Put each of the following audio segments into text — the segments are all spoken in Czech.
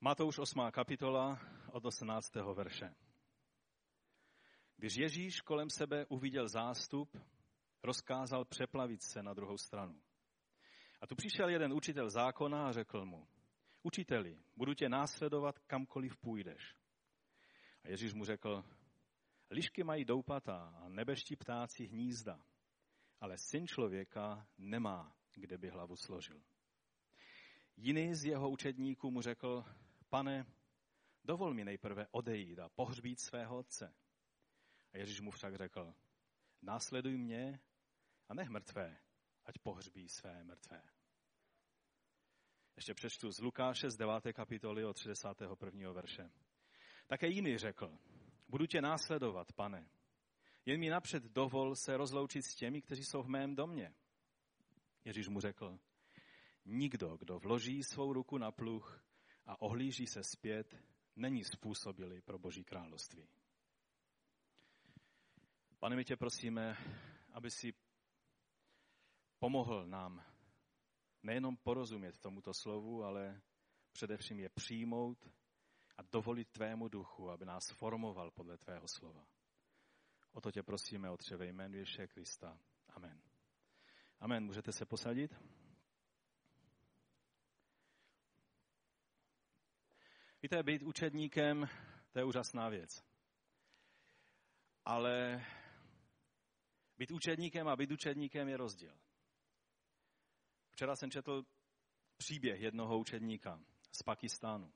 Matouš 8. kapitola od 18. verše. Když Ježíš kolem sebe uviděl zástup, rozkázal přeplavit se na druhou stranu. A tu přišel jeden učitel zákona a řekl mu, učiteli, budu tě následovat kamkoliv půjdeš. A Ježíš mu řekl, lišky mají doupata a nebeští ptáci hnízda, ale syn člověka nemá, kde by hlavu složil. Jiný z jeho učedníků mu řekl, pane, dovol mi nejprve odejít a pohřbít svého otce. A Ježíš mu však řekl, následuj mě a nech mrtvé, ať pohřbí své mrtvé. Ještě přečtu z Lukáše z 9. kapitoly od 61. verše. Také jiný řekl, budu tě následovat, pane, jen mi napřed dovol se rozloučit s těmi, kteří jsou v mém domě. Ježíš mu řekl, nikdo, kdo vloží svou ruku na pluh a ohlíží se zpět, není způsobili pro Boží království. Pane, my tě prosíme, aby si pomohl nám nejenom porozumět tomuto slovu, ale především je přijmout a dovolit tvému duchu, aby nás formoval podle tvého slova. O to tě prosíme, Otče, ve jménu Ježíše Krista. Amen. Amen. Můžete se posadit? Víte, být učedníkem, to je úžasná věc. Ale být učedníkem a být učedníkem je rozdíl. Včera jsem četl příběh jednoho učedníka z Pakistánu.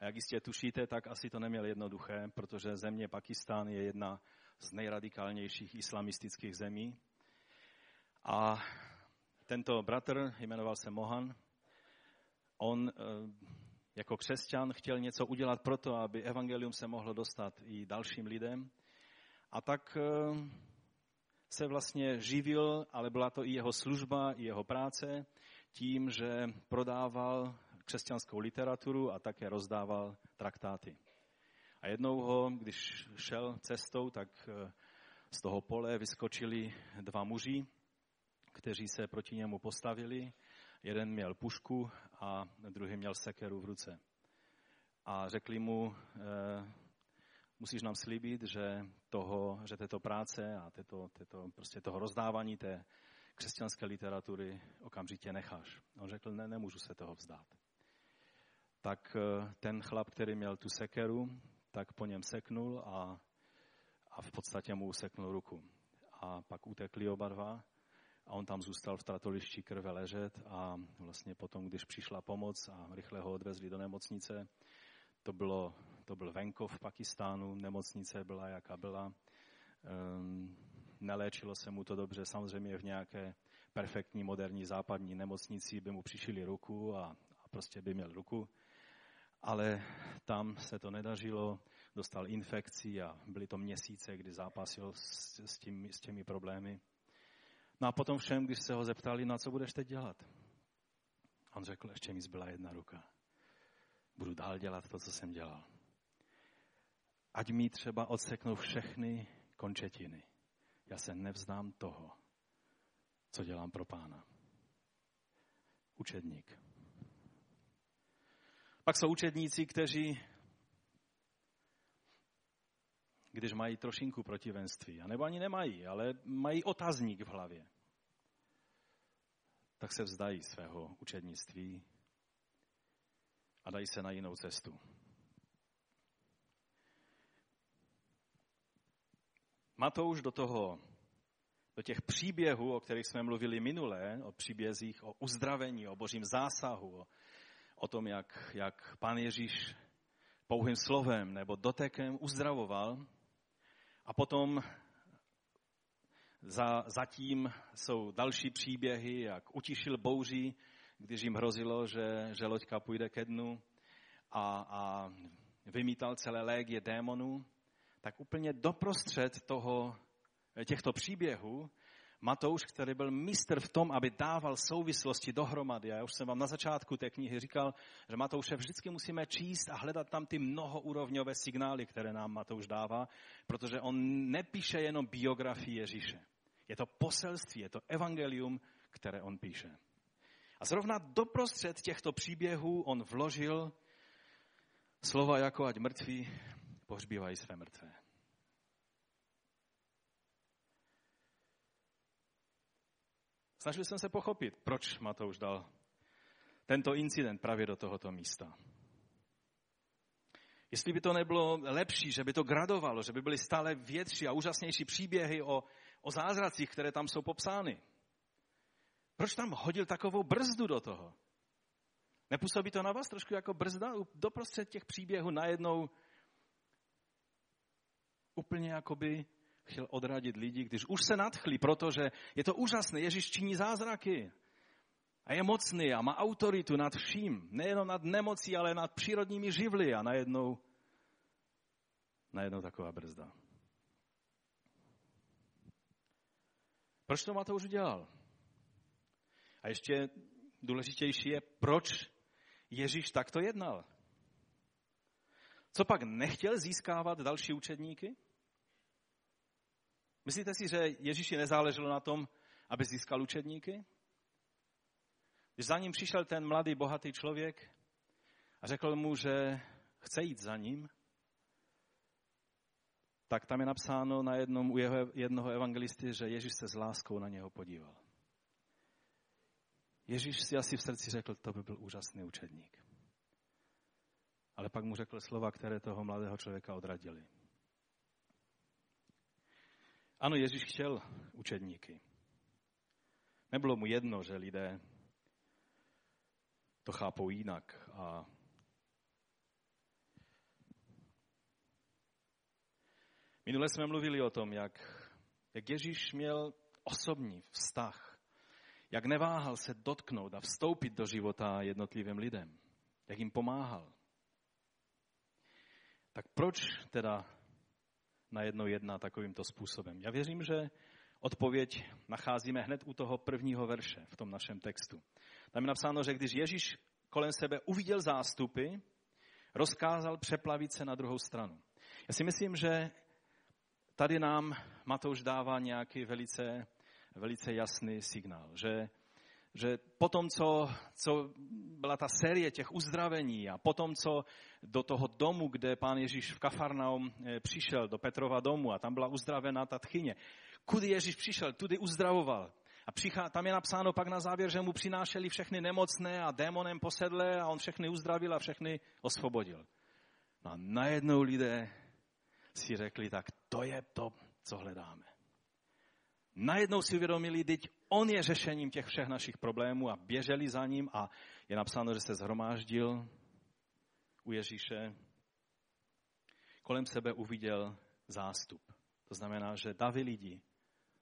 A jak jistě tušíte, tak asi to neměl jednoduché, protože země Pakistán je jedna z nejradikálnějších islamistických zemí. A tento bratr, jmenoval se Mohan, on eh, jako křesťan chtěl něco udělat proto, aby evangelium se mohlo dostat i dalším lidem. A tak eh, se vlastně živil, ale byla to i jeho služba, i jeho práce, tím, že prodával křesťanskou literaturu a také rozdával traktáty. A jednou ho, když šel cestou, tak eh, z toho pole vyskočili dva muži, kteří se proti němu postavili. Jeden měl pušku a druhý měl sekeru v ruce. A řekli mu, eh, musíš nám slíbit, že, toho, že této práce a této, této, prostě toho rozdávání té křesťanské literatury okamžitě necháš. On řekl, ne, nemůžu se toho vzdát. Tak eh, ten chlap, který měl tu sekeru, tak po něm seknul a, a v podstatě mu useknul ruku. A pak utekli oba dva a on tam zůstal v tratolišti krve ležet a vlastně potom, když přišla pomoc a rychle ho odvezli do nemocnice, to, bylo, to byl venkov v Pakistánu, nemocnice byla, jaká byla. Um, neléčilo se mu to dobře, samozřejmě v nějaké perfektní, moderní západní nemocnici by mu přišili ruku a, a prostě by měl ruku. Ale tam se to nedařilo, dostal infekci a byly to měsíce, kdy zápasil s, s, tím, s těmi problémy. No a potom všem, když se ho zeptali, na co budeš teď dělat? On řekl, ještě mi zbyla jedna ruka budu dál dělat to, co jsem dělal. Ať mi třeba odseknou všechny končetiny. Já se nevzdám toho, co dělám pro pána. Učedník. Pak jsou učedníci, kteří, když mají trošinku protivenství, anebo ani nemají, ale mají otazník v hlavě, tak se vzdají svého učednictví a dají se na jinou cestu. Matouš do toho, do těch příběhů, o kterých jsme mluvili minule, o příbězích, o uzdravení, o božím zásahu, o, o tom, jak, jak pán Ježíš pouhým slovem nebo dotekem uzdravoval. A potom za, zatím jsou další příběhy, jak utišil bouří, když jim hrozilo, že, že loďka půjde ke dnu a, a vymítal celé légie démonů, tak úplně doprostřed toho, těchto příběhů Matouš, který byl mistr v tom, aby dával souvislosti dohromady. Já už jsem vám na začátku té knihy říkal, že Matouše vždycky musíme číst a hledat tam ty mnohoúrovňové signály, které nám Matouš dává, protože on nepíše jenom biografii Ježíše. Je to poselství, je to evangelium, které on píše. A zrovna doprostřed těchto příběhů on vložil slova jako ať mrtví pohřbívají své mrtvé. Snažil jsem se pochopit, proč Matouš dal tento incident právě do tohoto místa. Jestli by to nebylo lepší, že by to gradovalo, že by byly stále větší a úžasnější příběhy o, o zázracích, které tam jsou popsány. Proč tam hodil takovou brzdu do toho? Nepůsobí to na vás trošku jako brzda? Doprostřed těch příběhů najednou úplně jakoby chtěl odradit lidi, když už se nadchli, protože je to úžasné, Ježíš činí zázraky. A je mocný a má autoritu nad vším. Nejenom nad nemocí, ale nad přírodními živly. A najednou, najednou taková brzda. Proč to Matouš udělal? A ještě důležitější je, proč Ježíš takto jednal. Co pak nechtěl získávat další učedníky? Myslíte si, že Ježíši nezáleželo na tom, aby získal učedníky? Když za ním přišel ten mladý, bohatý člověk a řekl mu, že chce jít za ním, tak tam je napsáno na jednom u jeho, jednoho evangelisty, že Ježíš se s láskou na něho podíval. Ježíš si asi v srdci řekl, to by byl úžasný učedník. Ale pak mu řekl slova, které toho mladého člověka odradili. Ano, Ježíš chtěl učedníky. Nebylo mu jedno, že lidé to chápou jinak. A Minule jsme mluvili o tom, jak, jak Ježíš měl osobní vztah, jak neváhal se dotknout a vstoupit do života jednotlivým lidem, jak jim pomáhal. Tak proč teda najednou jedná takovýmto způsobem? Já věřím, že odpověď nacházíme hned u toho prvního verše v tom našem textu. Tam je napsáno, že když Ježíš kolem sebe uviděl zástupy, rozkázal přeplavit se na druhou stranu. Já si myslím, že tady nám Matouš dává nějaký velice, velice jasný signál, že že potom, co, co byla ta série těch uzdravení a potom, co do toho domu, kde pán Ježíš v Kafarnaum eh, přišel, do Petrova domu a tam byla uzdravená ta tchyně, kudy Ježíš přišel, tudy uzdravoval. A přichá, tam je napsáno pak na závěr, že mu přinášeli všechny nemocné a démonem posedlé a on všechny uzdravil a všechny osvobodil. No a najednou lidé si řekli, tak to je to, co hledáme. Najednou si uvědomili, teď on je řešením těch všech našich problémů a běželi za ním a je napsáno, že se zhromáždil u Ježíše. Kolem sebe uviděl zástup. To znamená, že davy lidi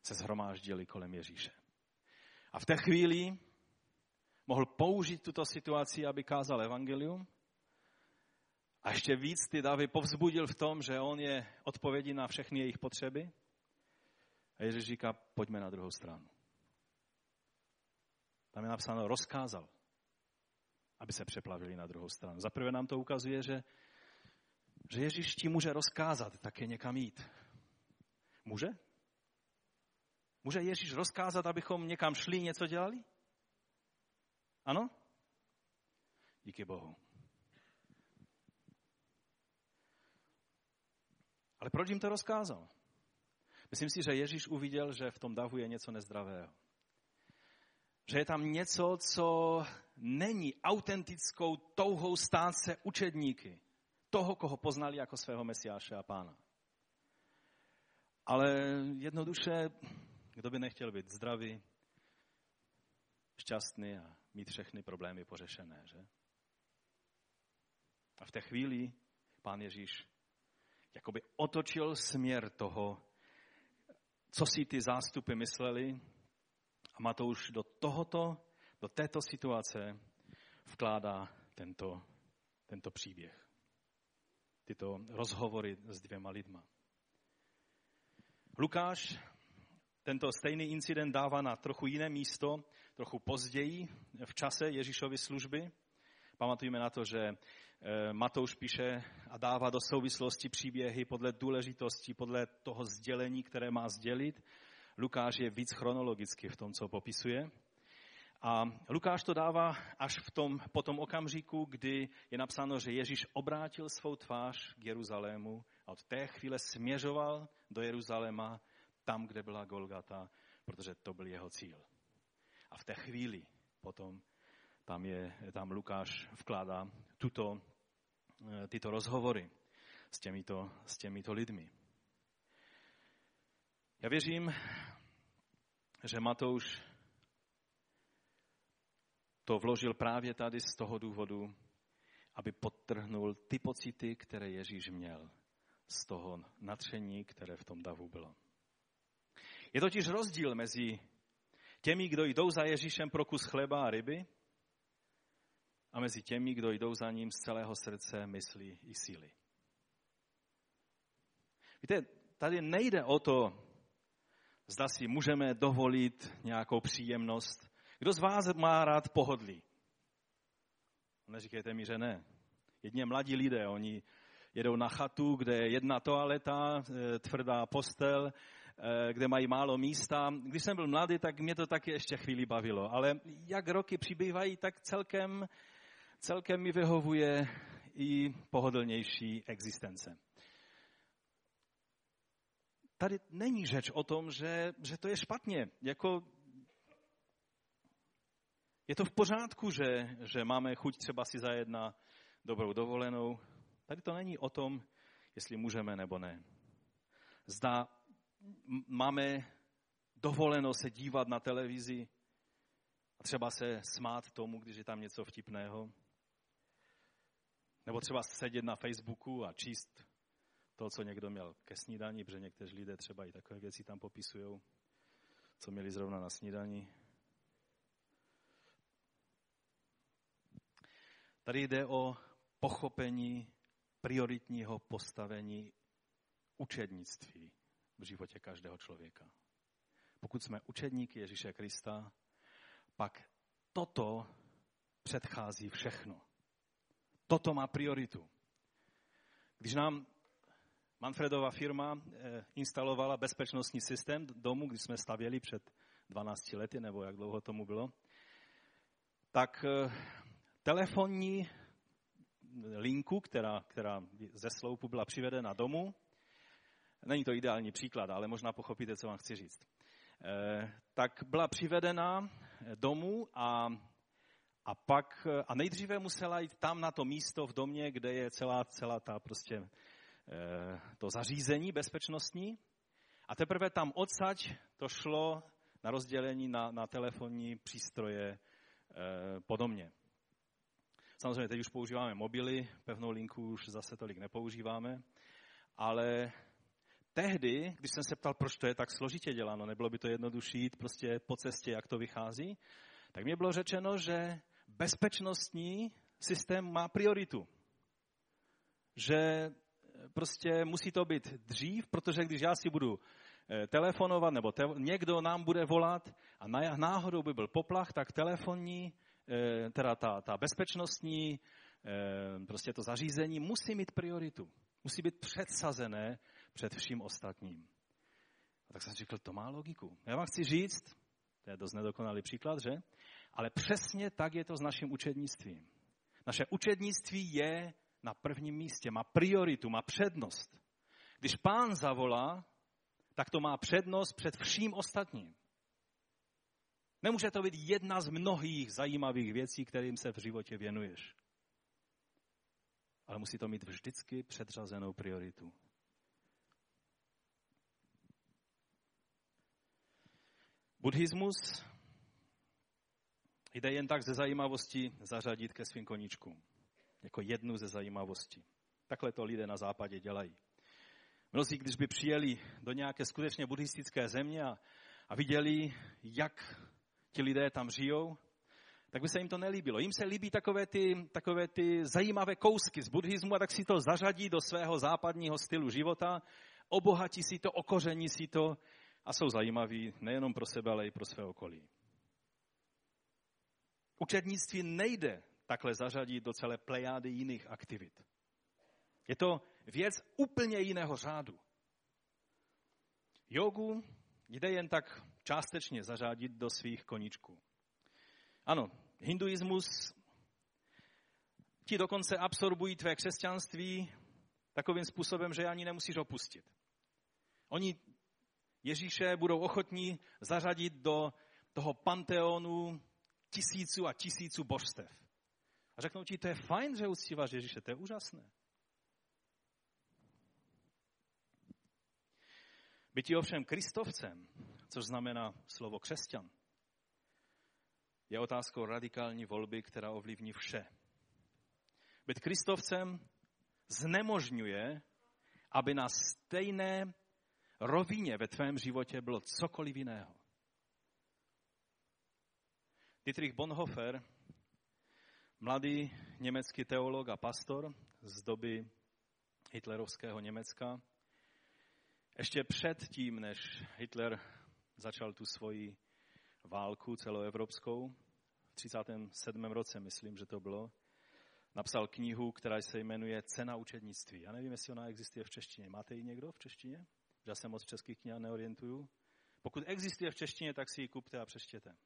se zhromáždili kolem Ježíše. A v té chvíli mohl použít tuto situaci, aby kázal evangelium. A ještě víc ty davy povzbudil v tom, že on je odpovědí na všechny jejich potřeby. A Ježíš říká, pojďme na druhou stranu. Tam je napsáno, rozkázal, aby se přeplavili na druhou stranu. Zaprvé nám to ukazuje, že, že Ježíš ti může rozkázat také někam jít. Může? Může Ježíš rozkázat, abychom někam šli, něco dělali? Ano? Díky Bohu. Ale proč jim to rozkázal? Myslím si, že Ježíš uviděl, že v tom davu je něco nezdravého. Že je tam něco, co není autentickou touhou stát se učedníky. Toho, koho poznali jako svého mesiáše a pána. Ale jednoduše kdo by nechtěl být zdravý, šťastný a mít všechny problémy pořešené, že? A v té chvíli pán Ježíš jakoby otočil směr toho, co si ty zástupy mysleli a Matouš do tohoto, do této situace vkládá tento, tento příběh. Tyto rozhovory s dvěma lidma. Lukáš tento stejný incident dává na trochu jiné místo, trochu později v čase Ježíšovy služby. Pamatujeme na to, že eh, Matouš píše a dává do souvislosti příběhy podle důležitosti, podle toho sdělení, které má sdělit. Lukáš je víc chronologicky v tom, co popisuje. A Lukáš to dává až v tom, po tom okamžiku, kdy je napsáno, že Ježíš obrátil svou tvář k Jeruzalému a od té chvíle směřoval do Jeruzaléma, tam, kde byla Golgata, protože to byl jeho cíl. A v té chvíli potom tam, je, tam Lukáš vkládá tuto, eh, tyto rozhovory s těmito, s těmito lidmi. Já věřím, že Matouš to vložil právě tady z toho důvodu, aby podtrhnul ty pocity, které Ježíš měl z toho natření, které v tom davu bylo. Je totiž rozdíl mezi těmi, kdo jdou za Ježíšem pro kus chleba a ryby, a mezi těmi, kdo jdou za ním z celého srdce, myslí i síly. Víte, tady nejde o to, zda si můžeme dovolit nějakou příjemnost. Kdo z vás má rád pohodlí? Neříkejte mi, že ne. Jedně mladí lidé, oni jedou na chatu, kde je jedna toaleta, eh, tvrdá postel, eh, kde mají málo místa. Když jsem byl mladý, tak mě to taky ještě chvíli bavilo. Ale jak roky přibývají, tak celkem, celkem mi vyhovuje i pohodlnější existence. Tady není řeč o tom, že, že to je špatně. Jako je to v pořádku, že, že máme chuť třeba si zajet na dobrou dovolenou. Tady to není o tom, jestli můžeme nebo ne. Zda máme dovoleno se dívat na televizi a třeba se smát tomu, když je tam něco vtipného. Nebo třeba sedět na Facebooku a číst to, co někdo měl ke snídani, protože někteří lidé třeba i takové věci tam popisují, co měli zrovna na snídani. Tady jde o pochopení prioritního postavení učednictví v životě každého člověka. Pokud jsme učedníky Ježíše Krista, pak toto předchází všechno. Toto má prioritu. Když nám Manfredova firma eh, instalovala bezpečnostní systém domu, když jsme stavěli před 12 lety, nebo jak dlouho tomu bylo, tak eh, telefonní linku, která, která ze sloupu byla přivedena domů, není to ideální příklad, ale možná pochopíte, co vám chci říct, eh, tak byla přivedena domů a, a pak, a nejdříve musela jít tam na to místo v domě, kde je celá, celá ta prostě Eh, to zařízení bezpečnostní a teprve tam odsaď to šlo na rozdělení na, na telefonní přístroje e, podobně. Samozřejmě teď už používáme mobily, pevnou linku už zase tolik nepoužíváme, ale tehdy, když jsem se ptal, proč to je tak složitě děláno, nebylo by to jednodušší jít prostě po cestě, jak to vychází, tak mi bylo řečeno, že bezpečnostní systém má prioritu. Že prostě musí to být dřív, protože když já si budu eh, telefonovat, nebo te, někdo nám bude volat a náhodou by byl poplach, tak telefonní, eh, teda ta, ta bezpečnostní, eh, prostě to zařízení musí mít prioritu. Musí být předsazené před vším ostatním. A tak jsem říkal, to má logiku. Já vám chci říct, to je dost nedokonalý příklad, že? Ale přesně tak je to s naším učednictvím. Naše učednictví je na prvním místě, má prioritu, má přednost. Když pán zavolá, tak to má přednost před vším ostatním. Nemůže to být jedna z mnohých zajímavých věcí, kterým se v životě věnuješ. Ale musí to mít vždycky předřazenou prioritu. Buddhismus jde jen tak ze zajímavosti zařadit ke svým koníčkům jako jednu ze zajímavostí. Takhle to lidé na západě dělají. Mnozí, když by přijeli do nějaké skutečně buddhistické země a, a viděli, jak ti lidé tam žijou, tak by se jim to nelíbilo. Jim se líbí takové ty, takové ty zajímavé kousky z buddhismu a tak si to zařadí do svého západního stylu života, obohatí si to, okoření si to a jsou zajímaví nejenom pro sebe, ale i pro své okolí. Učednictví nejde takhle zařadit do celé plejády jiných aktivit. Je to věc úplně jiného řádu. Jogu jde jen tak částečně zařadit do svých koníčků. Ano, hinduismus ti dokonce absorbují tvé křesťanství takovým způsobem, že ani nemusíš opustit. Oni Ježíše budou ochotní zařadit do toho panteonu tisíců a tisíců božstev. A řeknou ti, to je fajn, že uctíváš Ježíše, to je úžasné. Bytí ovšem kristovcem, což znamená slovo křesťan, je otázkou radikální volby, která ovlivní vše. Být kristovcem znemožňuje, aby na stejné rovině ve tvém životě bylo cokoliv jiného. Dietrich Bonhoeffer, mladý německý teolog a pastor z doby hitlerovského Německa, ještě před tím, než Hitler začal tu svoji válku celoevropskou, v 37. roce, myslím, že to bylo, napsal knihu, která se jmenuje Cena učednictví. Já nevím, jestli ona existuje v češtině. Máte ji někdo v češtině? Já se moc českých knih neorientuju. Pokud existuje v češtině, tak si ji kupte a přečtěte.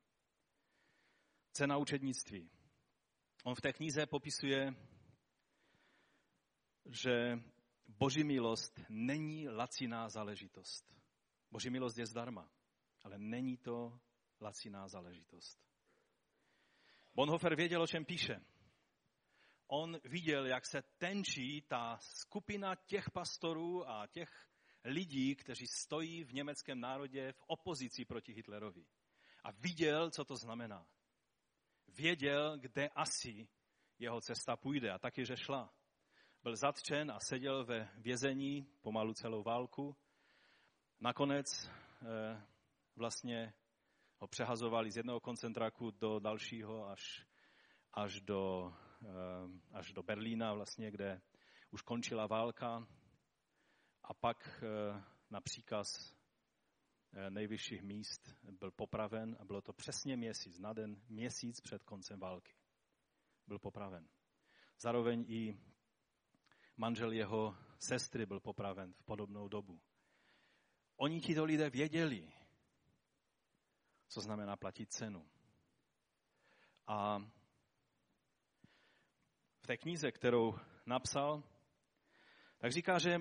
Cena učednictví. On v té knize popisuje, že boží milost není laciná záležitost. Boží milost je zdarma, ale není to laciná záležitost. Bonhoeffer věděl, o čem píše. On viděl, jak se tenčí ta skupina těch pastorů a těch lidí, kteří stojí v německém národě v opozici proti Hitlerovi. A viděl, co to znamená. Věděl, kde asi jeho cesta půjde a taky, že šla. Byl zatčen a seděl ve vězení pomalu celou válku. Nakonec eh, vlastně ho přehazovali z jednoho koncentráku do dalšího až, až, do, eh, až do Berlína, vlastně, kde už končila válka a pak eh, na příkaz nejvyšších míst byl popraven a bylo to přesně měsíc, na den měsíc před koncem války. Byl popraven. Zároveň i manžel jeho sestry byl popraven v podobnou dobu. Oni tito lidé věděli, co znamená platit cenu. A v té knize, kterou napsal, tak říká, že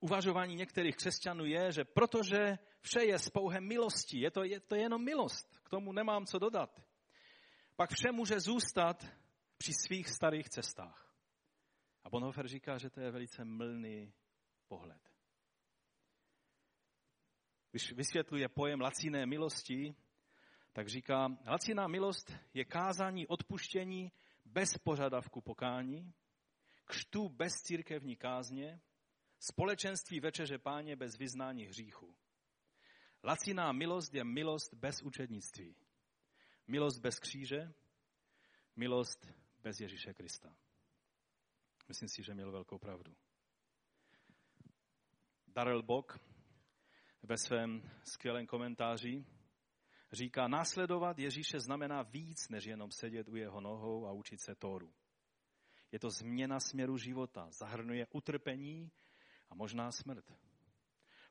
uvažování některých křesťanů je, že protože vše je z pouhé milosti, je to, je to jenom milost, k tomu nemám co dodat, pak vše může zůstat při svých starých cestách. A Bonhoeffer říká, že to je velice mlný pohled. Když vysvětluje pojem laciné milosti, tak říká, laciná milost je kázání odpuštění bez požadavku pokání, kštu bez církevní kázně, Společenství večeře páně bez vyznání hříchu. Laciná milost je milost bez učednictví. Milost bez kříže, milost bez Ježíše Krista. Myslím si, že měl velkou pravdu. Darrell Bock ve svém skvělém komentáři říká, následovat Ježíše znamená víc, než jenom sedět u jeho nohou a učit se Tóru. Je to změna směru života, zahrnuje utrpení možná smrt.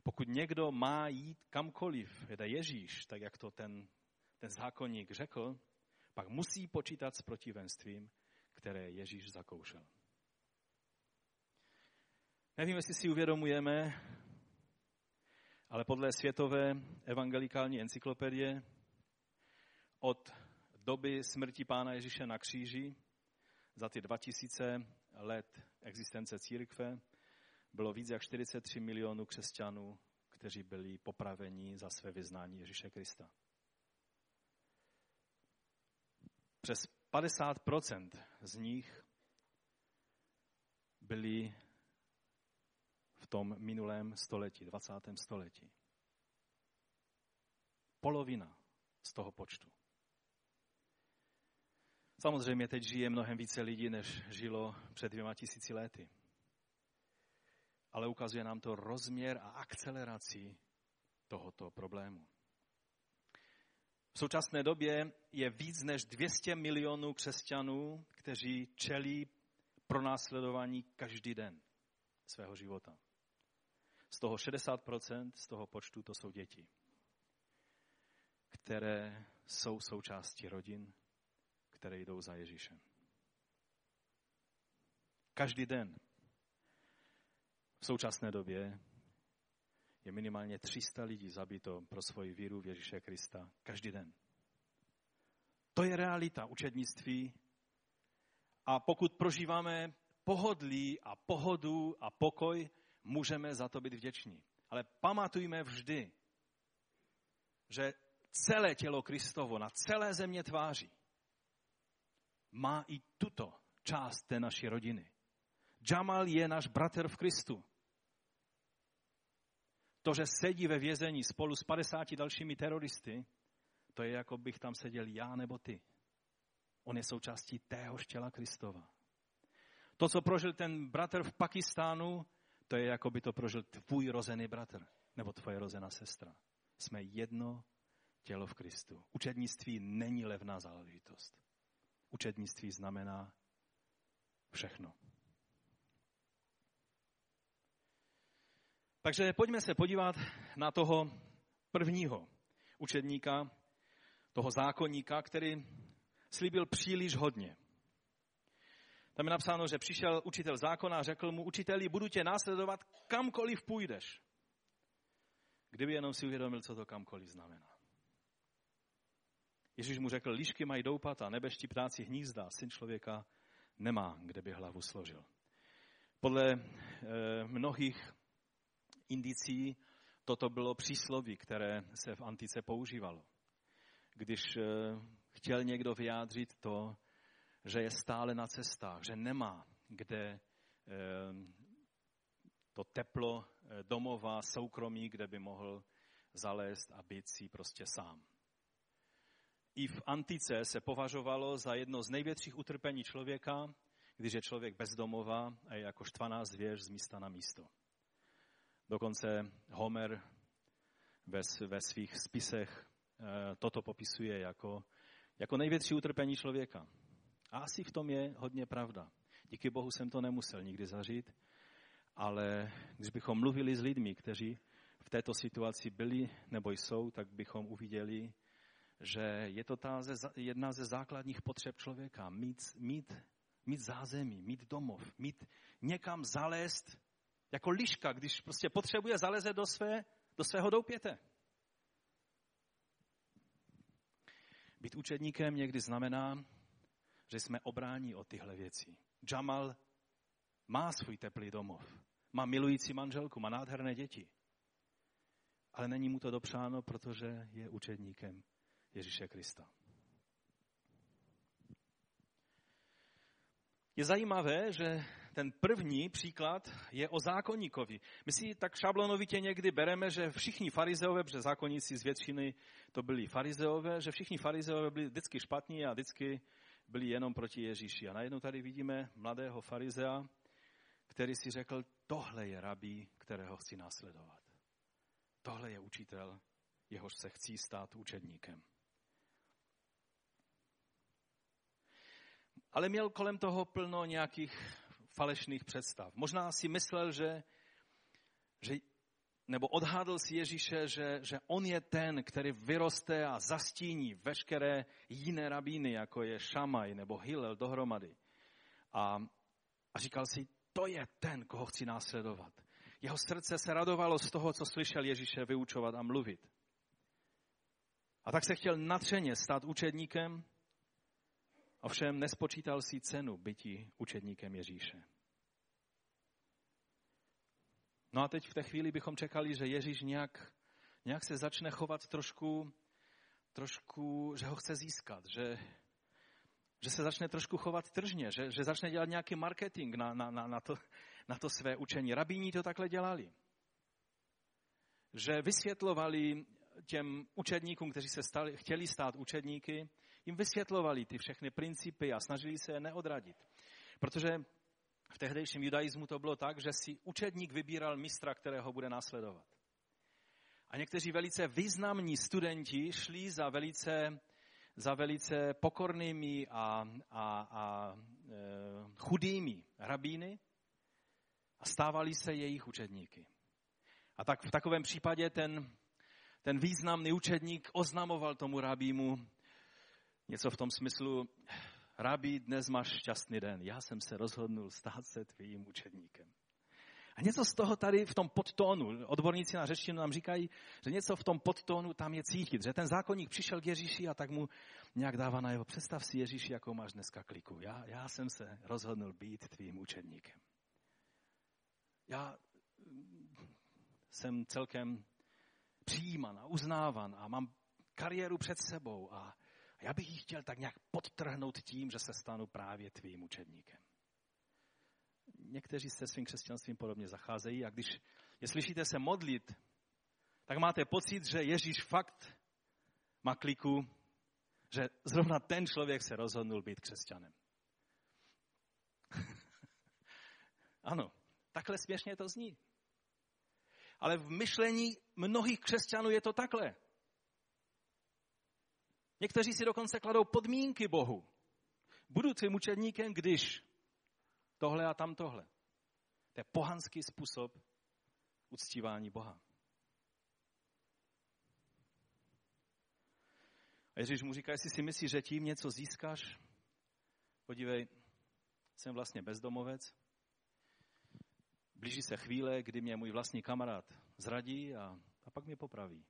Pokud někdo má jít kamkoliv, jde Ježíš, tak jak to ten, ten zákonník řekl, pak musí počítat s protivenstvím, které Ježíš zakoušel. Nevím, jestli si uvědomujeme, ale podle Světové evangelikální encyklopedie od doby smrti Pána Ježíše na kříži za ty 2000 let existence církve bylo víc jak 43 milionů křesťanů, kteří byli popraveni za své vyznání Ježíše Krista. Přes 50% z nich byli v tom minulém století, 20. století. Polovina z toho počtu. Samozřejmě teď žije mnohem více lidí, než žilo před dvěma tisíci lety ale ukazuje nám to rozměr a akceleraci tohoto problému. V současné době je víc než 200 milionů křesťanů, kteří čelí pronásledování každý den svého života. Z toho 60% z toho počtu to jsou děti, které jsou součástí rodin, které jdou za Ježíšem. Každý den v současné době je minimálně 300 lidí zabito pro svoji víru v Ježíše Krista. Každý den. To je realita učednictví. A pokud prožíváme pohodlí a pohodu a pokoj, můžeme za to být vděční. Ale pamatujme vždy, že celé tělo Kristovo na celé země tváří má i tuto část té naší rodiny. Jamal je náš bratr v Kristu. To, že sedí ve vězení spolu s 50 dalšími teroristy, to je jako bych tam seděl já nebo ty. On je součástí téhož těla Kristova. To, co prožil ten bratr v Pakistánu, to je jako by to prožil tvůj rozený bratr nebo tvoje rozená sestra. Jsme jedno tělo v Kristu. Učednictví není levná záležitost. Učednictví znamená všechno. Takže pojďme se podívat na toho prvního učedníka, toho zákonníka, který slíbil příliš hodně. Tam je napsáno, že přišel učitel zákona a řekl mu, učiteli, budu tě následovat kamkoliv půjdeš. Kdyby jenom si uvědomil, co to kamkoliv znamená. Ježíš mu řekl, líšky mají doupat a nebeští ptáci hnízda, syn člověka nemá, kde by hlavu složil. Podle e, mnohých indicí toto bylo přísloví, které se v antice používalo. Když e, chtěl někdo vyjádřit to, že je stále na cestách, že nemá kde e, to teplo domova, soukromí, kde by mohl zalézt a být si prostě sám i v antice se považovalo za jedno z největších utrpení člověka, když je člověk bezdomová a je jako štvaná zvěř z místa na místo. Dokonce Homer ve, ve svých spisech eh, toto popisuje jako, jako největší utrpení člověka. A asi v tom je hodně pravda. Díky Bohu jsem to nemusel nikdy zažít, ale když bychom mluvili s lidmi, kteří v této situaci byli nebo jsou, tak bychom uviděli, že je to ta ze, jedna ze základních potřeb člověka. Mít, mít, mít zázemí, mít domov, mít někam zalézt, jako liška, když prostě potřebuje zalezet do, své, do svého doupěte. Být učedníkem někdy znamená, že jsme obrání o tyhle věci. Jamal má svůj teplý domov, má milující manželku, má nádherné děti. Ale není mu to dopřáno, protože je učedníkem Ježíše Krista. Je zajímavé, že ten první příklad je o zákonníkovi. My si tak šablonovitě někdy bereme, že všichni farizeové, protože zákonníci z většiny to byli farizeové, že všichni farizeové byli vždycky špatní a vždycky byli jenom proti Ježíši. A najednou tady vidíme mladého farizea, který si řekl, tohle je rabí, kterého chci následovat. Tohle je učitel, jehož se chci stát učedníkem. ale měl kolem toho plno nějakých falešných představ. Možná si myslel, že, že nebo odhádl si Ježíše, že, že on je ten, který vyroste a zastíní veškeré jiné rabíny, jako je Šamaj nebo Hillel dohromady. A, a říkal si, to je ten, koho chci následovat. Jeho srdce se radovalo z toho, co slyšel Ježíše vyučovat a mluvit. A tak se chtěl natřeně stát učedníkem Ovšem nespočítal si cenu bytí učedníkem Ježíše. No a teď v té chvíli bychom čekali, že Ježíš nějak, nějak se začne chovat trošku, trošku, že ho chce získat, že, že se začne trošku chovat tržně, že, že začne dělat nějaký marketing na, na, na, na, to, na to své učení. Rabíni to takhle dělali. Že vysvětlovali těm učedníkům, kteří se stali, chtěli stát učedníky, jim vysvětlovali ty všechny principy a snažili se je neodradit. Protože v tehdejším judaismu to bylo tak, že si učedník vybíral mistra, kterého bude následovat. A někteří velice významní studenti šli za velice, za velice pokornými a, a, a e, chudými rabíny a stávali se jejich učedníky. A tak v takovém případě ten ten významný učedník oznamoval tomu rabímu něco v tom smyslu, rabí, dnes máš šťastný den, já jsem se rozhodnul stát se tvým učedníkem. A něco z toho tady v tom podtónu, odborníci na řečtinu nám říkají, že něco v tom podtónu tam je cítit, že ten zákonník přišel k Ježíši a tak mu nějak dává na jeho, představ si Ježíši, jakou máš dneska kliku. Já, já jsem se rozhodnul být tvým učedníkem. Já jsem celkem přijíman a uznávan a mám kariéru před sebou a já bych ji chtěl tak nějak podtrhnout tím, že se stanu právě tvým učedníkem. Někteří se svým křesťanstvím podobně zacházejí a když je slyšíte se modlit, tak máte pocit, že Ježíš fakt má kliku, že zrovna ten člověk se rozhodnul být křesťanem. ano, takhle směšně to zní. Ale v myšlení mnohých křesťanů je to takhle. Někteří si dokonce kladou podmínky Bohu. Budu tvým učedníkem, když tohle a tam tohle. To je pohanský způsob uctívání Boha. A Ježíš mu říká, jestli si myslíš, že tím něco získáš, podívej, jsem vlastně bezdomovec, blíží se chvíle, kdy mě můj vlastní kamarád zradí a, a pak mě popraví.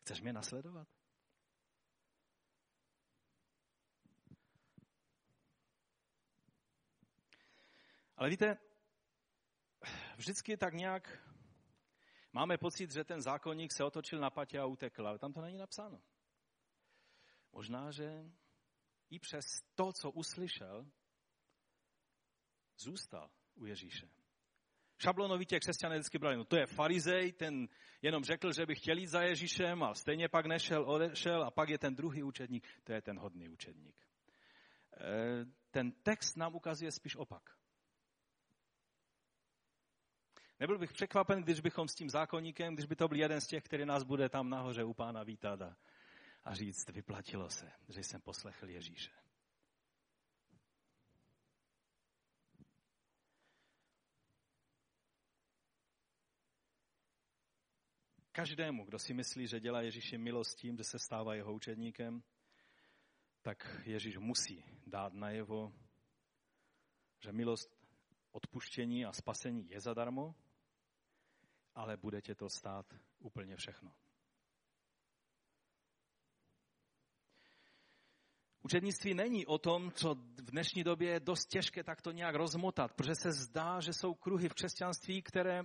Chceš mě nasledovat? Ale víte, vždycky tak nějak máme pocit, že ten zákonník se otočil na patě a utekl, ale tam to není napsáno. Možná, že i přes to, co uslyšel, zůstal u Ježíše. Šablonovitě křesťané vždycky brali, no to je farizej, ten jenom řekl, že by chtěl jít za Ježíšem a stejně pak nešel, odešel a pak je ten druhý učedník, to je ten hodný učedník. E, ten text nám ukazuje spíš opak. Nebyl bych překvapen, když bychom s tím zákonníkem, když by to byl jeden z těch, který nás bude tam nahoře u pána vítat a, a říct, vyplatilo se, že jsem poslechl Ježíše. Každému, kdo si myslí, že dělá Ježíši milost tím, že se stává jeho učedníkem, tak Ježíš musí dát najevo, že milost odpuštění a spasení je zadarmo, ale bude tě to stát úplně všechno. Učednictví není o tom, co v dnešní době je dost těžké takto nějak rozmotat, protože se zdá, že jsou kruhy v křesťanství, které,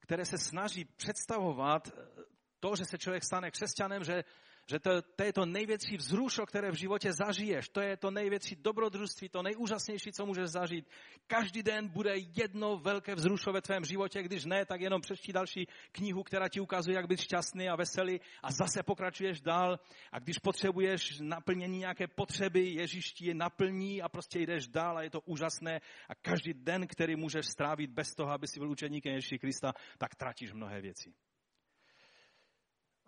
které se snaží představovat to, že se člověk stane křesťanem, že že to, to je to největší vzrušo, které v životě zažiješ. To je to největší dobrodružství, to nejúžasnější, co můžeš zažít. Každý den bude jedno velké vzrušo ve tvém životě, když ne, tak jenom přečti další knihu, která ti ukazuje, jak být šťastný a veselý a zase pokračuješ dál. A když potřebuješ naplnění nějaké potřeby, Ježíš ti je naplní a prostě jdeš dál a je to úžasné. A každý den, který můžeš strávit bez toho, aby si byl učeníkem Ježíše Krista, tak tratíš mnohé věci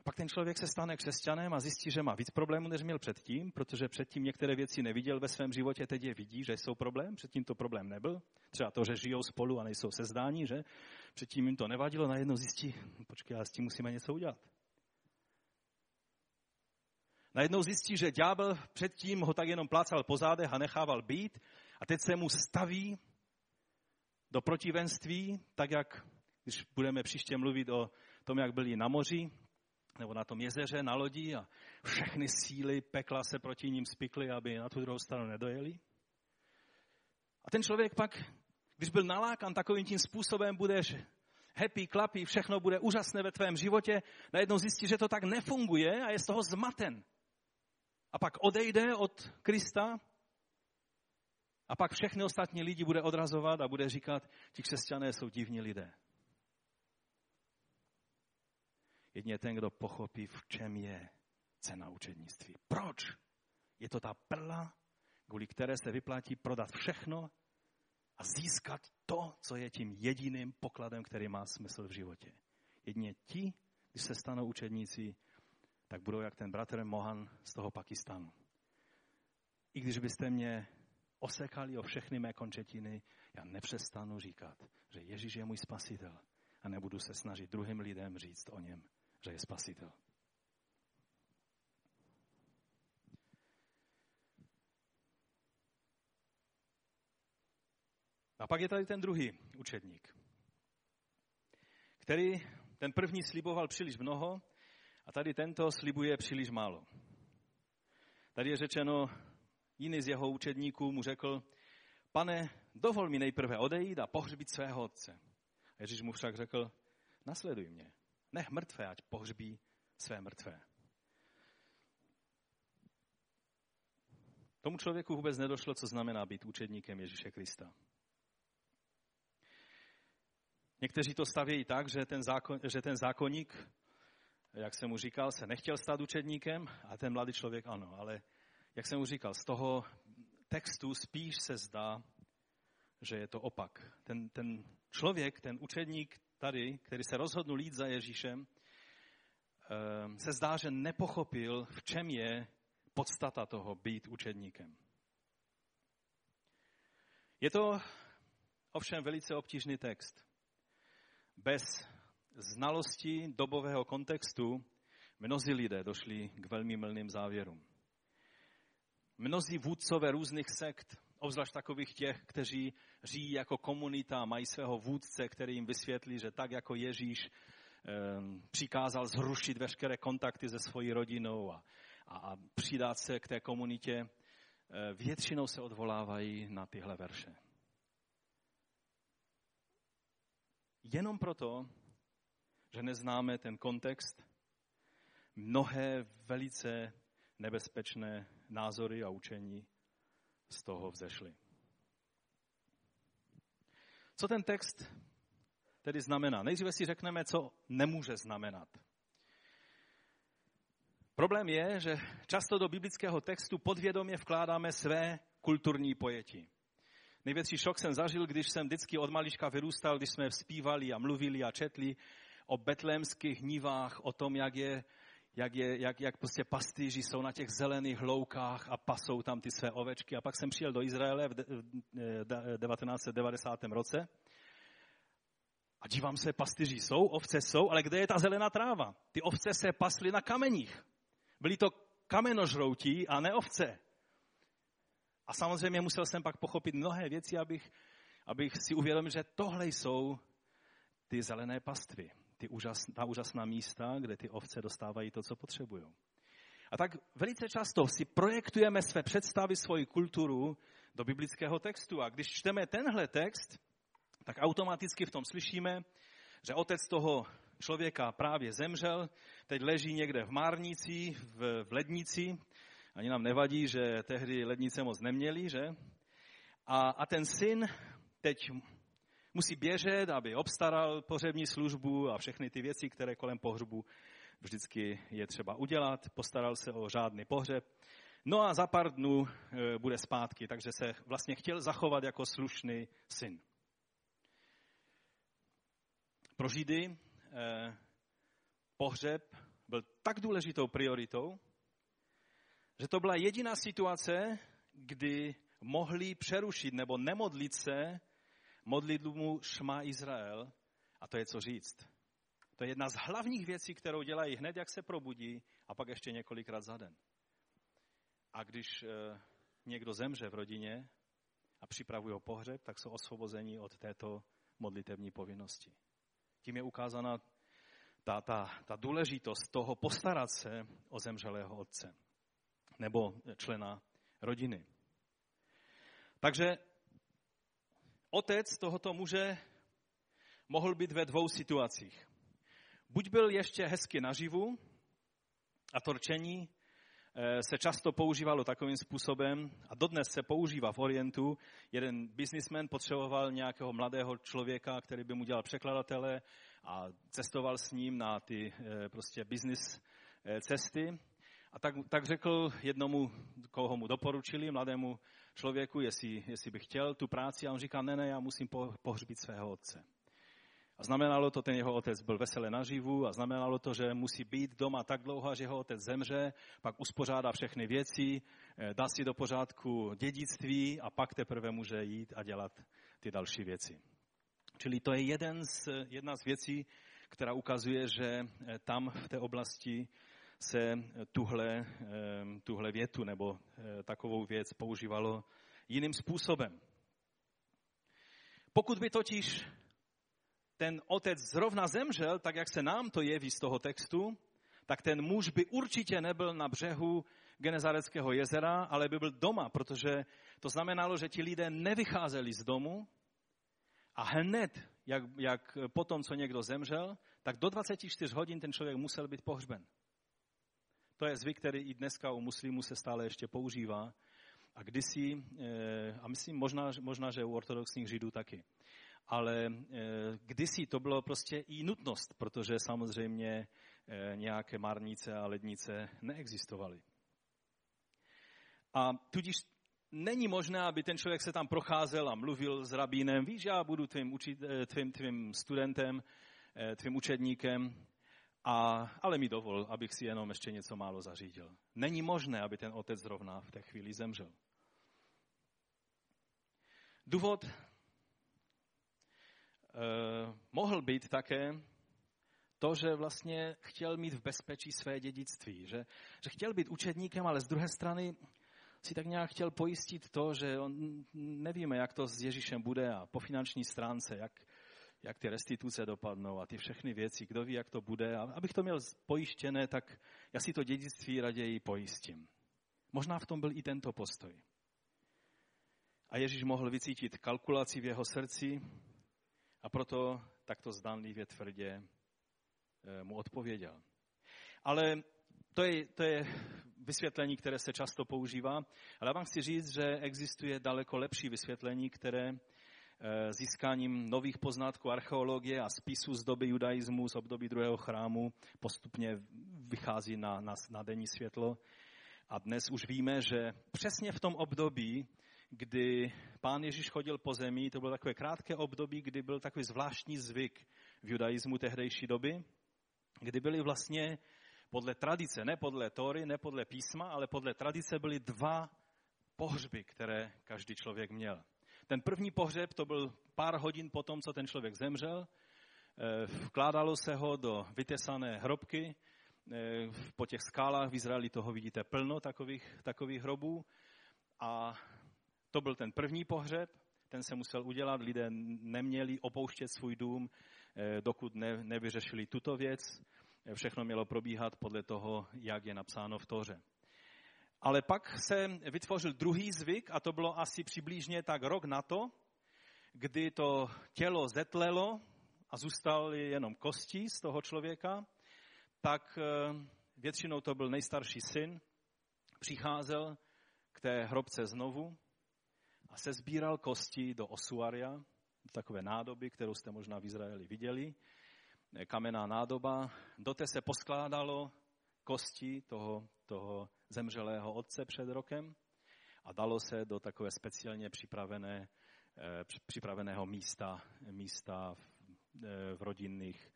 pak ten člověk se stane křesťanem a zjistí, že má víc problémů, než měl předtím, protože předtím některé věci neviděl ve svém životě, teď je vidí, že jsou problém, předtím to problém nebyl. Třeba to, že žijou spolu a nejsou sezdání, že předtím jim to nevadilo, najednou zjistí, počkej, ale s tím musíme něco udělat. Najednou zjistí, že ďábel předtím ho tak jenom plácal po zádech a nechával být a teď se mu staví do protivenství, tak jak, když budeme příště mluvit o tom, jak byli na moři, nebo na tom jezeře, na lodi a všechny síly pekla se proti ním spikly, aby na tu druhou stranu nedojeli. A ten člověk pak, když byl nalákan takovým tím způsobem, budeš happy, klapy, všechno bude úžasné ve tvém životě, najednou zjistí, že to tak nefunguje a je z toho zmaten. A pak odejde od Krista a pak všechny ostatní lidi bude odrazovat a bude říkat, ti křesťané jsou divní lidé. Jedině ten, kdo pochopí, v čem je cena učednictví. Proč? Je to ta prla, kvůli které se vyplatí prodat všechno a získat to, co je tím jediným pokladem, který má smysl v životě. Jedině ti, když se stanou učedníci, tak budou jak ten bratr Mohan z toho Pakistánu. I když byste mě osekali o všechny mé končetiny, já nepřestanu říkat, že Ježíš je můj spasitel a nebudu se snažit druhým lidem říct o něm, že je spasitel. A pak je tady ten druhý učedník, který ten první sliboval příliš mnoho a tady tento slibuje příliš málo. Tady je řečeno, jiný z jeho učedníků mu řekl, pane, dovol mi nejprve odejít a pohřbit svého otce. Ježíš mu však řekl, nasleduj mě nech mrtvé, ať pohřbí své mrtvé. Tomu člověku vůbec nedošlo, co znamená být učedníkem Ježíše Krista. Někteří to stavějí tak, že ten, zákon, že ten zákonník, jak jsem mu říkal, se nechtěl stát učedníkem a ten mladý člověk ano. Ale jak jsem mu říkal, z toho textu spíš se zdá, že je to opak. Ten, ten člověk, ten učedník tady, který se rozhodl jít za Ježíšem, ehm, se zdá, že nepochopil, v čem je podstata toho být učedníkem. Je to ovšem velice obtížný text. Bez znalosti dobového kontextu mnozí lidé došli k velmi mylným závěrům. Mnozí vůdcové různých sekt, obzvlášť takových těch, kteří žijí jako komunita, mají svého vůdce, který jim vysvětlí, že tak jako Ježíš přikázal zrušit veškeré kontakty se svojí rodinou a, a, a přidat se k té komunitě, eh, většinou se odvolávají na tyhle verše. Jenom proto, že neznáme ten kontext, mnohé velice nebezpečné názory a učení z toho vzešly. Co ten text tedy znamená? Nejdříve si řekneme, co nemůže znamenat. Problém je, že často do biblického textu podvědomě vkládáme své kulturní pojetí. Největší šok jsem zažil, když jsem vždycky od malička vyrůstal, když jsme zpívali a mluvili a četli o betlémských nivách, o tom, jak je jak, je, jak, jak prostě pastýři jsou na těch zelených hloukách a pasou tam ty své ovečky. A pak jsem přijel do Izraele v 1990 roce a dívám se, pastýři jsou, ovce jsou, ale kde je ta zelená tráva? Ty ovce se pasly na kameních. Byli to kamenožroutí a ne ovce. A samozřejmě musel jsem pak pochopit mnohé věci, abych, abych si uvědomil, že tohle jsou ty zelené pastvy, ty úžas, ta úžasná místa, kde ty ovce dostávají to, co potřebují. A tak velice často si projektujeme své představy, svoji kulturu do biblického textu. A když čteme tenhle text, tak automaticky v tom slyšíme, že otec toho člověka právě zemřel, teď leží někde v Márnici, v, v lednici, ani nám nevadí, že tehdy lednice moc neměli, že? A, a ten syn teď musí běžet, aby obstaral pohřební službu a všechny ty věci, které kolem pohřbu vždycky je třeba udělat. Postaral se o řádný pohřeb. No a za pár dnů e, bude zpátky, takže se vlastně chtěl zachovat jako slušný syn. Pro Židy e, pohřeb byl tak důležitou prioritou, že to byla jediná situace, kdy mohli přerušit nebo nemodlit se modlitbu Šma Izrael a to je co říct. To je jedna z hlavních věcí, kterou dělají hned, jak se probudí a pak ještě několikrát za den. A když e, někdo zemře v rodině a připravují pohřeb, tak jsou osvobozeni od této modlitevní povinnosti. Tím je ukázána ta, ta, ta důležitost toho postarat se o zemřelého otce nebo člena rodiny. Takže otec tohoto muže mohl být ve dvou situacích. Buď byl ještě hezky naživu a to rčení eh, se často používalo takovým způsobem a dodnes se používá v Orientu. Jeden biznismen potřeboval nějakého mladého člověka, který by mu dělal překladatele a cestoval s ním na ty eh, prostě business eh, cesty. A tak, tak řekl jednomu, koho mu doporučili, mladému člověku, jestli, jestli by chtěl tu práci a on říká, ne, ne, já musím pohřbít svého otce. A znamenalo to, ten jeho otec byl veselé naživu a znamenalo to, že musí být doma tak dlouho, že jeho otec zemře, pak uspořádá všechny věci, eh, dá si do pořádku dědictví a pak teprve může jít a dělat ty další věci. Čili to je jeden z, jedna z věcí, která ukazuje, že eh, tam v té oblasti se tuhle, tuhle větu nebo eh, takovou věc používalo jiným způsobem. Pokud by totiž ten otec zrovna zemřel, tak jak se nám to jeví z toho textu, tak ten muž by určitě nebyl na břehu Genezareckého jezera, ale by byl doma, protože to znamenalo, že ti lidé nevycházeli z domu a hned, jak, jak potom, co někdo zemřel, tak do 24 hodin ten člověk musel být pohřben. To je zvyk, který i dneska u muslimů se stále ještě používá. A kdysi, eh, a myslím možná, možná že u ortodoxních židů taky, ale eh, kdysi to bylo prostě i nutnost, protože samozřejmě eh, nějaké marnice a lednice neexistovaly. A tudíž není možné, aby ten člověk se tam procházel a mluvil s rabínem, víš, já budu tvým, učit, tvým, tvým studentem, tvým učedníkem, a, ale mi dovol, abych si jenom ještě něco málo zařídil. Není možné, aby ten otec zrovna v té chvíli zemřel. Důvod eh, mohl být také to, že vlastně chtěl mít v bezpečí své dědictví, že, že chtěl být učedníkem, ale z druhé strany si tak nějak chtěl pojistit to, že on, nevíme, jak to s Ježíšem bude a po finanční stránce, jak, jak ty restituce dopadnou a ty všechny věci, kdo ví, jak to bude. A abych to měl pojištěné, tak já si to dědictví raději pojistím. Možná v tom byl i tento postoj. A Ježíš mohl vycítit kalkulaci v jeho srdci a proto takto zdánlivě tvrdě eh, mu odpověděl. Ale to je, to je vysvětlení, které se často používá, ale já vám chci říct, že existuje daleko lepší vysvětlení, které získáním nových poznatků archeologie a spisů z doby judaismu, z období druhého chrámu postupně vychází na, na, na denní světlo. A dnes už víme, že přesně v tom období kdy pán Ježíš chodil po zemi, to bylo takové krátké období, kdy byl takový zvláštní zvyk v judaismu tehdejší doby, kdy byly vlastně podle tradice, ne podle Tory, ne podle písma, ale podle tradice byly dva pohřby, které každý člověk měl. Ten první pohřeb to byl pár hodin po tom, co ten člověk zemřel. Eh, vkládalo se ho do vytesané hrobky. Eh, po těch skálách v Izraeli toho vidíte plno takových, takových hrobů. A to byl ten první pohřeb, ten se musel udělat, lidé neměli opouštět svůj dům, eh, dokud ne, nevyřešili tuto věc. Všechno mělo probíhat podle toho, jak je napsáno v Toře. Ale pak se vytvořil druhý zvyk a to bylo asi přibližně tak rok na to, kdy to tělo zetlelo a zůstaly jenom kosti z toho člověka, tak eh, většinou to byl nejstarší syn, přicházel k té hrobce znovu a se sbíral kosti do osuaria, takové nádoby, kterou jste možná v Izraeli viděli, kamenná nádoba. Do té se poskládalo kosti toho, toho zemřelého otce před rokem a dalo se do takové speciálně připravené, eh, připraveného místa, místa v, eh, v rodinných,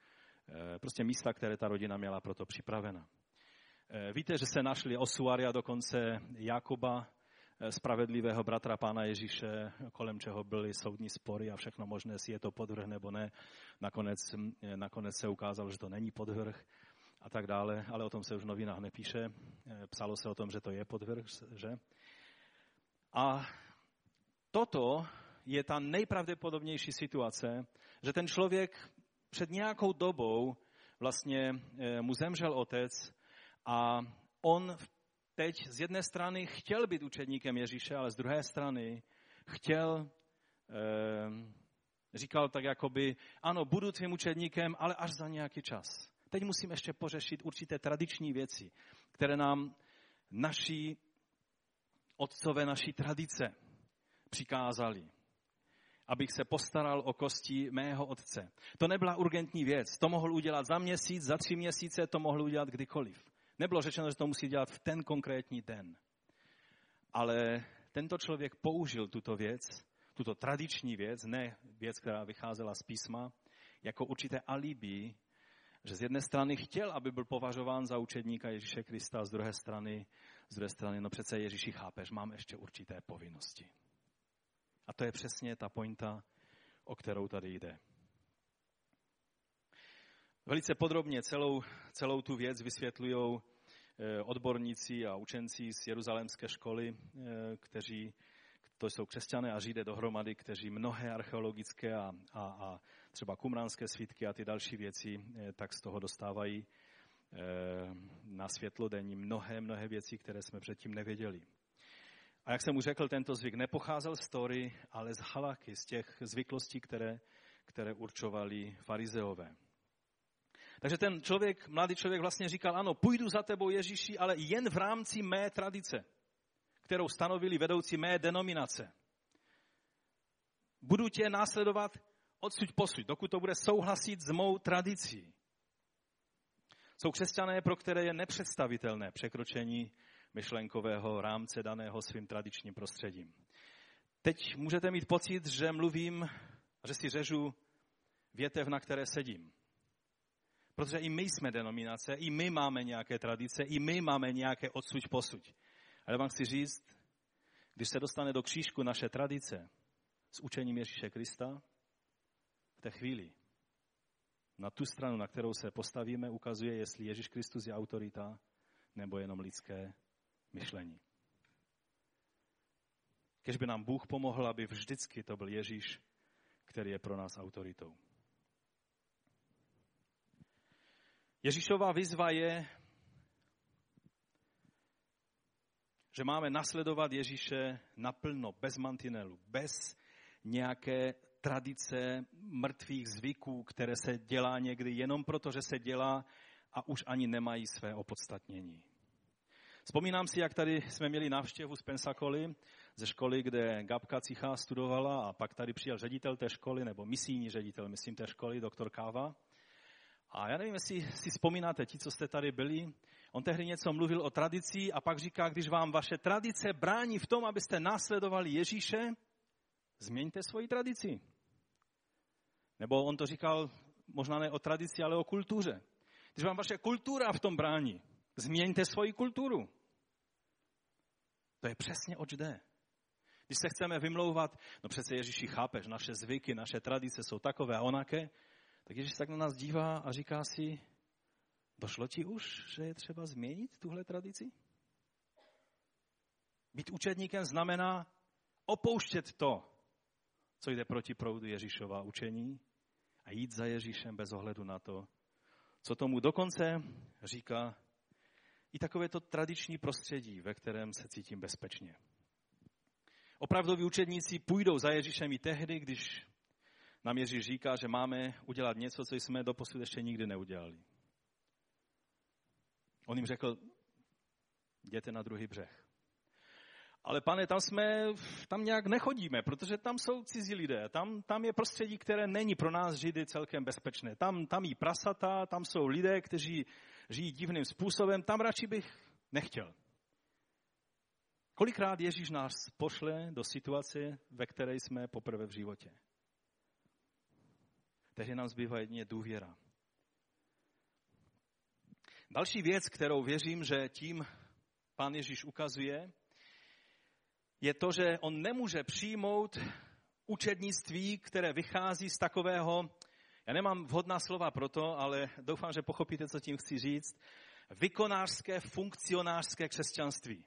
eh, prostě místa, které ta rodina měla proto připravena. Víte, že se našli osuaria dokonce Jakuba, spravedlivého bratra pána Ježíše, kolem čeho byly soudní spory a všechno možné, jestli je to podvrh nebo ne. Nakonec, nakonec se ukázalo, že to není podvrh a tak dále, ale o tom se už v novinách nepíše. Psalo se o tom, že to je podvrh, že? A toto je ta nejpravděpodobnější situace, že ten člověk před nějakou dobou vlastně eh, mu zemřel otec a on teď z jedné strany chtěl být učedníkem Ježíše, ale z druhé strany chtěl, eh, říkal tak jakoby, ano, budu tvým učedníkem, ale až za nějaký čas. Teď musím ještě pořešit určité tradiční věci, které nám naší otcové, naší tradice přikázali abych se postaral o kosti mého otce. To nebyla urgentní věc. To mohl udělat za měsíc, za tři měsíce, to mohl udělat kdykoliv. Nebylo řečeno, že to musí dělat v ten konkrétní den. Ale tento člověk použil tuto věc, tuto tradiční věc, ne věc, která vycházela z písma, jako určité alibi, že z jedné strany chtěl, aby byl považován za učedníka Ježíše Krista, z druhé strany, z druhé strany, no přece Ježíši chápeš, mám ještě určité povinnosti. A to je přesně ta pointa, o kterou tady jde. Velice podrobně celou, celou tu věc vysvětlují eh, odborníci a učenci z Jeruzalémské školy, eh, kteří to jsou křesťané a židé dohromady, kteří mnohé archeologické a, a, a třeba kumránské svítky a ty další věci eh, tak z toho dostávají eh, na světlo denní mnohé, mnohé věci, které jsme předtím nevěděli. A jak jsem mu řekl, tento zvyk nepocházel z Tory, ale z halaky, z těch zvyklostí, které, které určovali farizeové. Takže ten člověk, mladý člověk vlastně říkal, ano, půjdu za tebou Ježíši, ale jen v rámci mé tradice, kterou stanovili vedoucí mé denominace. Budu tě následovat odsud posud, dokud to bude souhlasit s mou tradicí. Jsou křesťané, pro které je nepředstavitelné překročení myšlenkového rámce daného svým tradičním prostředím. Teď můžete mít pocit, že mluvím, že si řežu větev, na které sedím. Protože i my jsme denominace, i my máme nějaké tradice, i my máme nějaké odsuť posuť. Ale vám chci říct, když se dostane do křížku naše tradice s učením Ježíše Krista, v té chvíli na tu stranu, na kterou se postavíme, ukazuje, jestli Ježíš Kristus je autorita nebo jenom lidské myšlení. Kež by nám Bůh pomohl, aby vždycky to byl Ježíš, který je pro nás autoritou. Ježíšová výzva je, že máme nasledovat Ježíše naplno, bez mantinelu, bez nějaké tradice mrtvých zvyků, které se dělá někdy jenom proto, že se dělá a už ani nemají své opodstatnění. Vzpomínám si, jak tady jsme měli návštěvu z Pensacoly, ze školy, kde Gabka Cichá studovala a pak tady přijel ředitel té školy, nebo misijní ředitel, myslím, té školy, doktor Káva. A já nevím, jestli si vzpomínáte, ti, co jste tady byli, on tehdy něco mluvil o tradici a pak říká, když vám vaše tradice brání v tom, abyste následovali Ježíše, změňte svoji tradici. Nebo on to říkal možná ne o tradici, ale o kultuře. Když vám vaše kultura v tom brání, změňte svoji kulturu. To je přesně oč jde. Když se chceme vymlouvat, no přece Ježíši chápeš, naše zvyky, naše tradice jsou takové a onaké, tak Ježíš tak na nás dívá a říká si, došlo ti už, že je třeba změnit tuhle tradici? Být učedníkem znamená opouštět to, co jde proti proudu Ježíšova učení a jít za Ježíšem bez ohledu na to, co tomu dokonce říká i takové to tradiční prostředí, ve kterém se cítím bezpečně. Opravdoví učedníci půjdou za Ježíšem i tehdy, když nám Ježíš říká, že máme udělat něco, co jsme doposud ještě nikdy neudělali. On jim řekl, jděte na druhý břeh. Ale pane, tam jsme, tam nějak nechodíme, protože tam jsou cizí lidé. Tam, tam je prostředí, které není pro nás Židy celkem bezpečné. Tam, tam jí prasata, tam jsou lidé, kteří žijí divným způsobem. Tam radši bych nechtěl. Kolikrát Ježíš nás pošle do situace, ve které jsme poprvé v životě? Tehdy nám zbývá jedině důvěra. Další věc, kterou věřím, že tím pán Ježíš ukazuje, je to, že on nemůže přijmout učednictví, které vychází z takového, já nemám vhodná slova pro to, ale doufám, že pochopíte, co tím chci říct, vykonářské, funkcionářské křesťanství.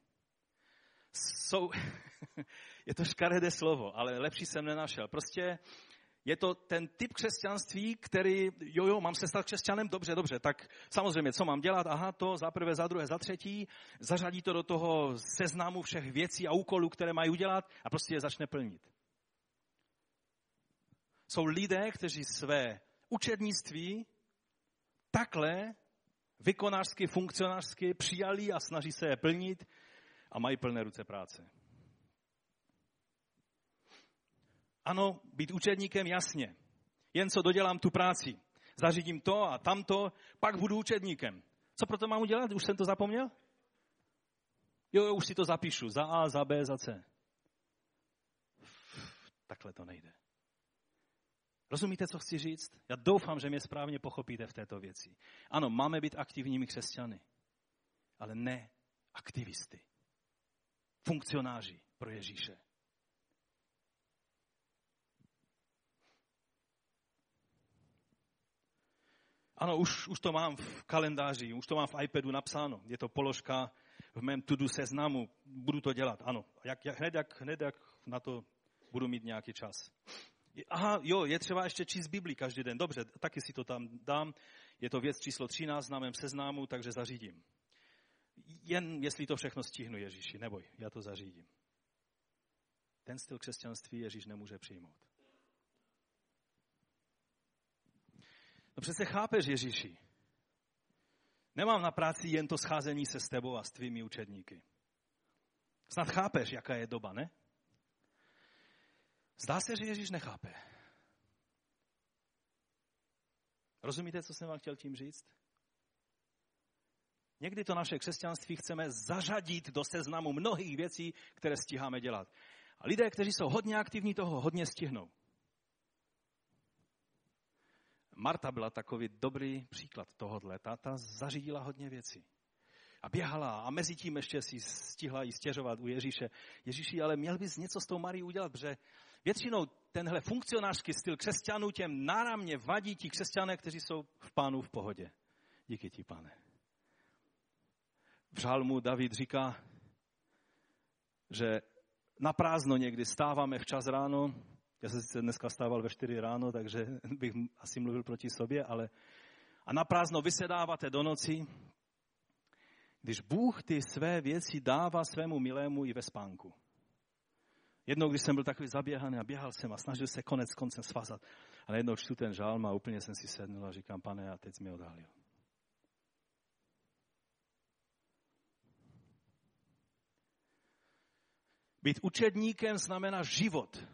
Jsou, je to škaredé slovo, ale lepší jsem nenašel. Prostě je to ten typ křesťanství, který, jo, jo, mám se stát křesťanem, dobře, dobře, tak samozřejmě, co mám dělat? Aha, to za prvé, za druhé, za třetí, zařadí to do toho seznamu všech věcí a úkolů, které mají udělat a prostě je začne plnit. Jsou lidé, kteří své učednictví takhle vykonářsky, funkcionářsky přijali a snaží se je plnit a mají plné ruce práce. Ano, být učedníkem, jasně. Jen co dodělám tu práci. Zařídím to a tamto, pak budu učedníkem. Co proto mám udělat? Už jsem to zapomněl? Jo, jo, už si to zapíšu. Za A, za B, za C. Takhle to nejde. Rozumíte, co chci říct? Já doufám, že mě správně pochopíte v této věci. Ano, máme být aktivními křesťany, ale ne aktivisty. Funkcionáři pro Ježíše. Ano, už, už to mám v kalendáři, už to mám v iPadu napsáno. Je to položka v mém tudu seznamu. Budu to dělat, ano. Jak, jak, hned, jak, hned jak na to budu mít nějaký čas. Aha, jo, je třeba ještě číst Bibli každý den. Dobře, taky si to tam dám. Je to věc číslo 13 na mém seznámu, takže zařídím. Jen jestli to všechno stihnu, Ježíši, neboj, já to zařídím. Ten styl křesťanství Ježíš nemůže přijmout. No přece chápeš, Ježíši. Nemám na práci jen to scházení se s tebou a s tvými učedníky. Snad chápeš, jaká je doba, ne? Zdá se, že Ježíš nechápe. Rozumíte, co jsem vám chtěl tím říct? Někdy to naše křesťanství chceme zařadit do seznamu mnohých věcí, které stíháme dělat. A lidé, kteří jsou hodně aktivní, toho hodně stihnou. Marta byla takový dobrý příklad tohohle. Ta, ta zařídila hodně věcí. A běhala a mezi tím ještě si stihla jí stěžovat u Ježíše. Ježíši, ale měl bys něco s tou Marí udělat, protože většinou tenhle funkcionářský styl křesťanů těm náramně vadí ti křesťané, kteří jsou v pánu v pohodě. Díky ti, pane. V žálmu David říká, že na prázdno někdy stáváme včas ráno. Já jsem sice dneska stával ve 4 ráno, takže bych asi mluvil proti sobě, ale a na prázdno vysedáváte do noci, když Bůh ty své věci dává svému milému i ve spánku. Jednou, když jsem byl takový zaběhaný a běhal jsem a snažil se konec koncem svázat. A najednou čtu ten žálm a úplně jsem si sednul a říkám, pane, a teď mi odhalil. Být učedníkem znamená život.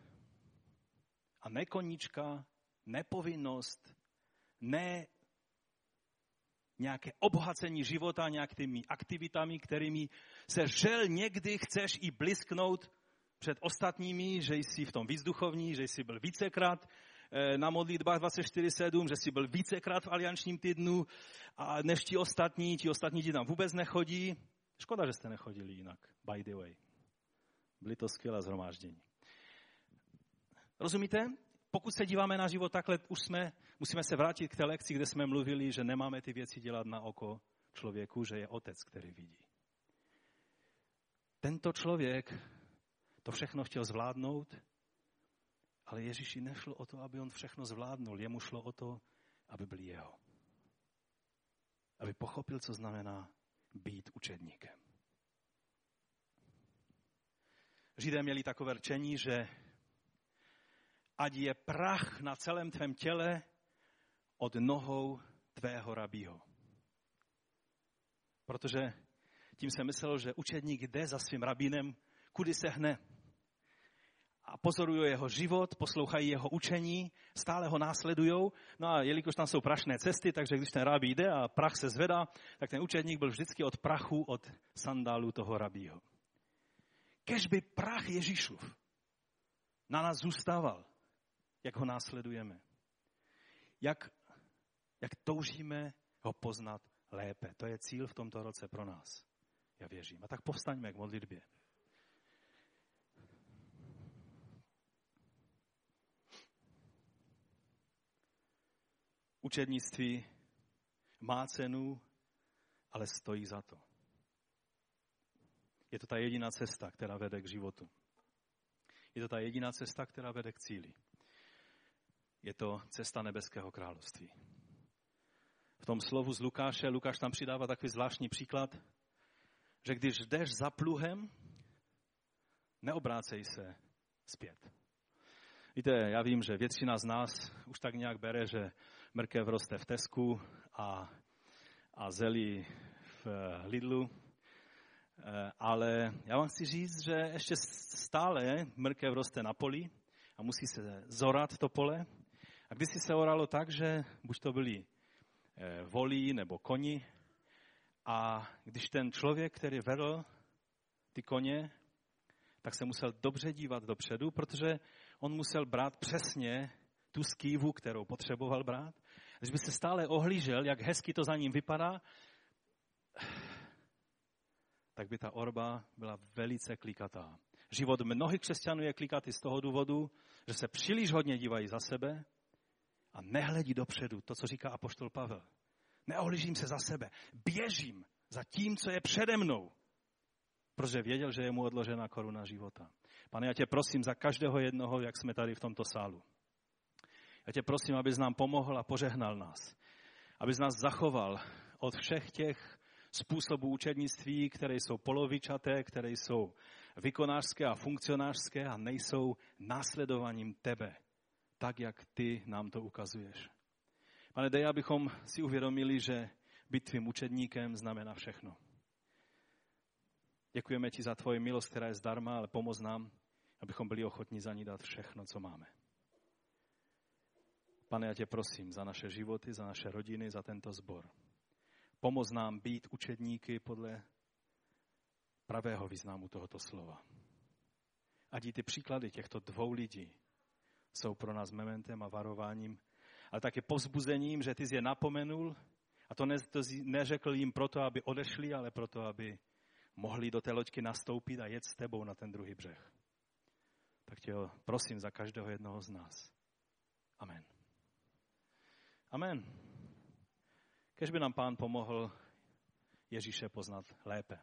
A ne koníčka, ne povinnost, ne nějaké obohacení života nějakými aktivitami, kterými se žel někdy chceš i blisknout před ostatními, že jsi v tom výzduchovní, že jsi byl vícekrát eh, na modlitbách 24-7, že jsi byl vícekrát v aliančním týdnu a než ti ostatní, ti ostatní ti tam vůbec nechodí. Škoda, že jste nechodili jinak, by the way. Byly to skvělé zhromáždění. Rozumíte? Pokud se díváme na život takhle, už jsme, musíme se vrátit k té lekci, kde jsme mluvili, že nemáme ty věci dělat na oko člověku, že je otec, který vidí. Tento člověk to všechno chtěl zvládnout, ale Ježíši nešlo o to, aby on všechno zvládnul. Jemu šlo o to, aby byl jeho. Aby pochopil, co znamená být učedníkem. Židé měli takové rčení, že ať je prach na celém tvém těle od nohou tvého rabího. Protože tím se myslel, že učedník jde za svým rabínem, kudy se hne. A pozorují jeho život, poslouchají jeho učení, stále ho následují. No a jelikož tam jsou prašné cesty, takže když ten rabí jde a prach se zvedá, tak ten učedník byl vždycky od prachu, od sandálu toho rabího. Kež by prach Ježíšův na nás zůstával, jak ho následujeme. Jak, jak toužíme ho poznat lépe. To je cíl v tomto roce pro nás. Já věřím. A tak povstaňme k modlitbě. Učednictví má cenu, ale stojí za to. Je to ta jediná cesta, která vede k životu. Je to ta jediná cesta, která vede k cíli. Je to cesta nebeského království. V tom slovu z Lukáše, Lukáš tam přidává takový zvláštní příklad, že když jdeš za pluhem, neobrácej se zpět. Víte, já vím, že většina z nás už tak nějak bere, že mrkev roste v Tesku a, a zelí v Lidlu, Eh, ale já vám chci říct, že ještě stále mrkev roste na poli a musí se zorat to pole. A když se oralo tak, že buď to byli eh, volí nebo koni, a když ten člověk, který vedl ty koně, tak se musel dobře dívat dopředu, protože on musel brát přesně tu skývu, kterou potřeboval brát. Když by se stále ohlížel, jak hezky to za ním vypadá, tak by ta orba byla velice klikatá. Život mnohých křesťanů je klikatý z toho důvodu, že se příliš hodně dívají za sebe a nehledí dopředu, to, co říká apoštol Pavel. Neohlížím se za sebe, běžím za tím, co je přede mnou, protože věděl, že je mu odložena koruna života. Pane, já tě prosím za každého jednoho, jak jsme tady v tomto sálu. Já tě prosím, abys nám pomohl a požehnal nás. Abys nás zachoval od všech těch způsobů učednictví, které jsou polovičaté, které jsou vykonářské a funkcionářské a nejsou následovaním tebe, tak jak ty nám to ukazuješ. Pane, dej, abychom si uvědomili, že být tvým učedníkem znamená všechno. Děkujeme ti za tvoji milost, která je zdarma, ale pomoz nám, abychom byli ochotní za ní dát všechno, co máme. Pane, já tě prosím za naše životy, za naše rodiny, za tento sbor. Pomoz nám být učedníky podle pravého významu tohoto slova. Ať i ty příklady těchto dvou lidí jsou pro nás mementem a varováním, ale také povzbuzením, že ty jsi je napomenul a to, ne, to neřekl jim proto, aby odešli, ale proto, aby mohli do té loďky nastoupit a jet s tebou na ten druhý břeh. Tak tě prosím za každého jednoho z nás. Amen. Amen. Kež by nám pán pomohl Ježíše poznat lépe.